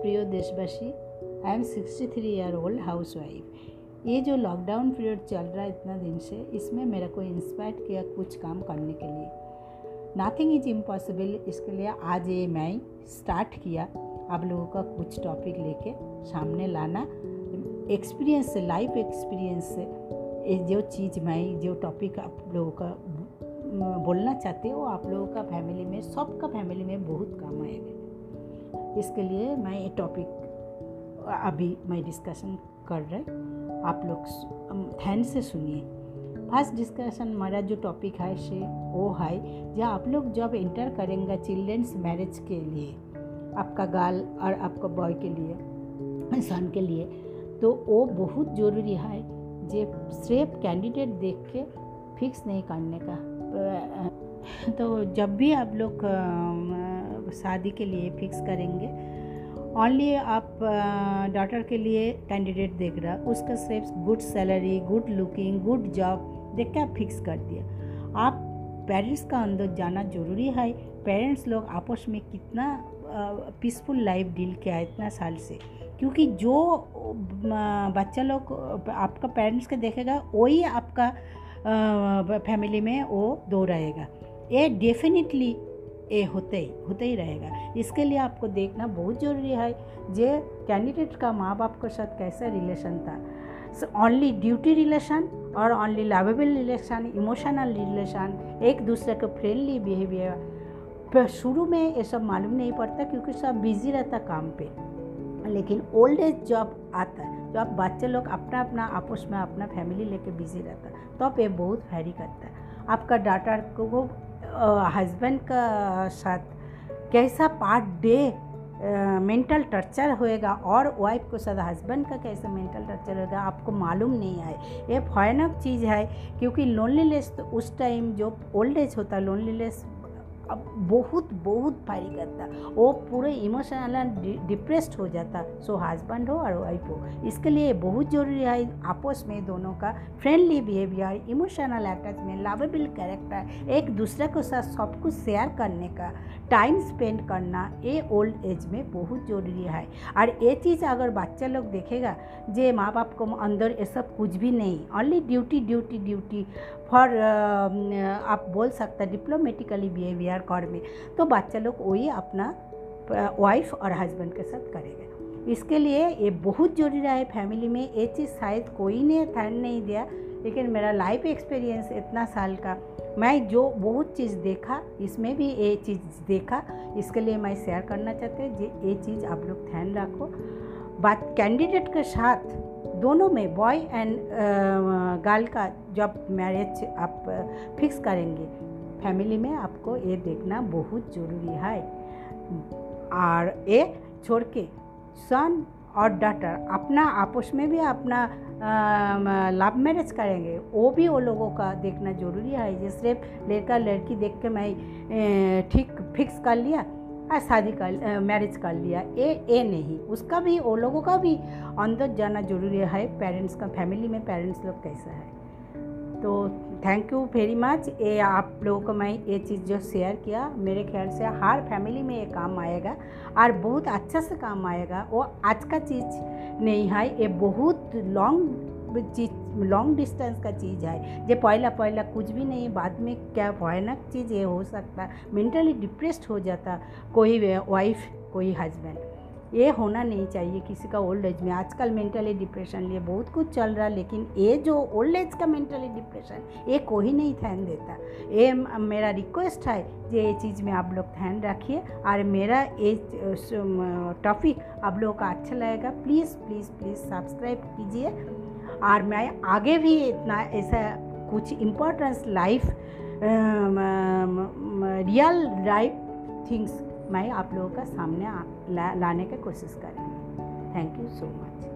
प्रिय देशवासी I am sixty three year old housewife ये जो लॉकडाउन पीरियड चल रहा है इतना दिन से, इसमें मेरे को इंस्पायर किया कुछ काम करने के लिए। नथिंग इज़ इम्पॉसिबल इसके लिए आज ये मैं स्टार्ट किया आप लोगों का कुछ टॉपिक लेके सामने लाना। एक्सपीरियंस से लाइफ एक्सपीरियंस से जो चीज़ मैं, जो टॉपिक आप लोगों का बोलना चाहते हो, आप लोगों का फैमिली में, सबका फैमिली में बहुत काम आएगा इसके लिए मैं ये टॉपिक अभी मैं डिस्कशन कर रहे आप लोग ध्यान से सुनिए। फ़र्स्ट डिस्कशन मेरा जो टॉपिक है से वो है जो आप लोग जब इंटर करेंगे चिल्ड्रंस मैरिज के लिए, आपका गर्ल और आपका बॉय के लिए सन के लिए तो वो बहुत ज़रूरी है जे सिर्फ़ कैंडिडेट देख के फिक्स नहीं करने का। तो जब भी आप लोग शादी के लिए फिक्स करेंगे। ओनली आप डॉटर के लिए कैंडिडेट देख रहा उसका सिर्फ़ good salary good looking good job देख के आप फिक्स कर दिया। आप पेरेंट्स का अंदर जाना ज़रूरी है। पेरेंट्स लोग आपस में कितना पीसफुल लाइफ डील किया है इतना साल से। क्योंकि जो बच्चा लोग, आपका पेरेंट्स के देखेगा, वही आपका फैमिली में वो दो रहेगा। ये डेफिनेटली ये होते ही होते ही रहेगा। इसके लिए आपको देखना बहुत ज़रूरी है जे कैंडिडेट का माँ बाप के साथ कैसा रिलेशन था। ओनली ड्यूटी रिलेशन और only lovable relation emotional relation एक दूसरे के फ्रेंडली बिहेवियर शुरू में ये सब मालूम नहीं पड़ता क्योंकि सब बिज़ी रहता काम पे। लेकिन ओल्ड एज जब आता है जब बच्चे लोग अपना अपना आपस में अपना फैमिली लेके बिज़ी रहता है तो ये बहुत हैरी करता। है आपका डाटा को हस्बैंड का साथ कैसा पार्ट डे मेंटल टर्चर होएगा और वाइफ को साथ हस्बैंड का कैसा मेंटल टर्चर होगा आपको मालूम नहीं है। ये भयानक चीज़ है, क्योंकि लोनलीनेस तो उस टाइम जो ओल्ड एज होता है लोनलीनेस बहुत बहुत भारी करता। वो पूरे इमोशनल डिप्रेस्ड हो जाता। सो हस्बैंड हो और वाइफ हो। इसके लिए बहुत ज़रूरी है। आपस में दोनों का friendly behaviour emotional attachment lovable character एक दूसरे के साथ सब कुछ शेयर करने का टाइम स्पेंड करना, ये ओल्ड एज में बहुत ज़रूरी है। और ये चीज़ अगर बच्चा लोग देखेगा, जे माँ बाप को अंदर ये सब कुछ भी नहीं। Only duty duty duty for आप बोल सकते हैं डिप्लोमेटिकली बिहेवियर कर में। तो बच्चा लोग वही अपना वाइफ और हस्बैंड के साथ करेगा। इसके लिए ये बहुत ज़रूरी है फैमिली में। ये चीज़ शायद कोई ने ध्यान नहीं दिया, लेकिन मेरा लाइफ एक्सपीरियंस इतना साल का, मैं जो बहुत चीज़ देखा, इसमें भी ये चीज़ देखा, इसके लिए मैं शेयर करना चाहते हैं। ये चीज़ आप लोग ध्यान रखो। बात कैंडिडेट के साथ दोनों में बॉय एंड गर्ल का जब मैरिज आप फिक्स करेंगे। फैमिली में आपको ये देखना बहुत ज़रूरी है। और ये छोड़ के सन और डॉटर अपना आपस में भी अपना लव मैरिज करेंगे। वो भी वो लोगों का देखना ज़रूरी है। जैसे सिर्फ़ लड़का लड़की देख के मैं ठीक फिक्स कर लिया और शादी कर मैरिज कर लिया। ए ए नहीं, उसका भी, वो लोगों का भी अंदर जाना ज़रूरी है। पेरेंट्स का फैमिली में पेरेंट्स लोग कैसा है? तो थैंक यू वेरी मच ये आप लोगों को मैं ये चीज़ जो शेयर किया, मेरे ख्याल से हर फैमिली में ये काम आएगा और बहुत अच्छा से काम आएगा। वो आज का चीज़ नहीं है, ये बहुत लॉन्ग चीज़ लॉन्ग डिस्टेंस का चीज़ है। जो पहला पहला कुछ भी नहीं, बाद में क्या भयानक चीज़ ये हो सकता मेंटली डिप्रेस्ड हो जाता कोई वाइफ कोई हस्बैंड ये होना नहीं चाहिए किसी का ओल्ड एज में। आजकल मेंटली डिप्रेशन लिए बहुत कुछ चल रहा है लेकिन ये जो ओल्ड एज का मेंटली डिप्रेशन ये कोई नहीं ध्यान देता। ये मेरा रिक्वेस्ट है जे ये चीज़ में आप लोग ध्यान रखिए और मेरा ये टॉपिक आप लोगों का अच्छा लगेगा। प्लीज़ प्लीज़ प्लीज़ सब्सक्राइब कीजिए। और मैं आगे भी इतना ऐसा कुछ importance life real life things मैं आप लोगों का सामने ला, लाने की कोशिश करेंगे। Thank you so much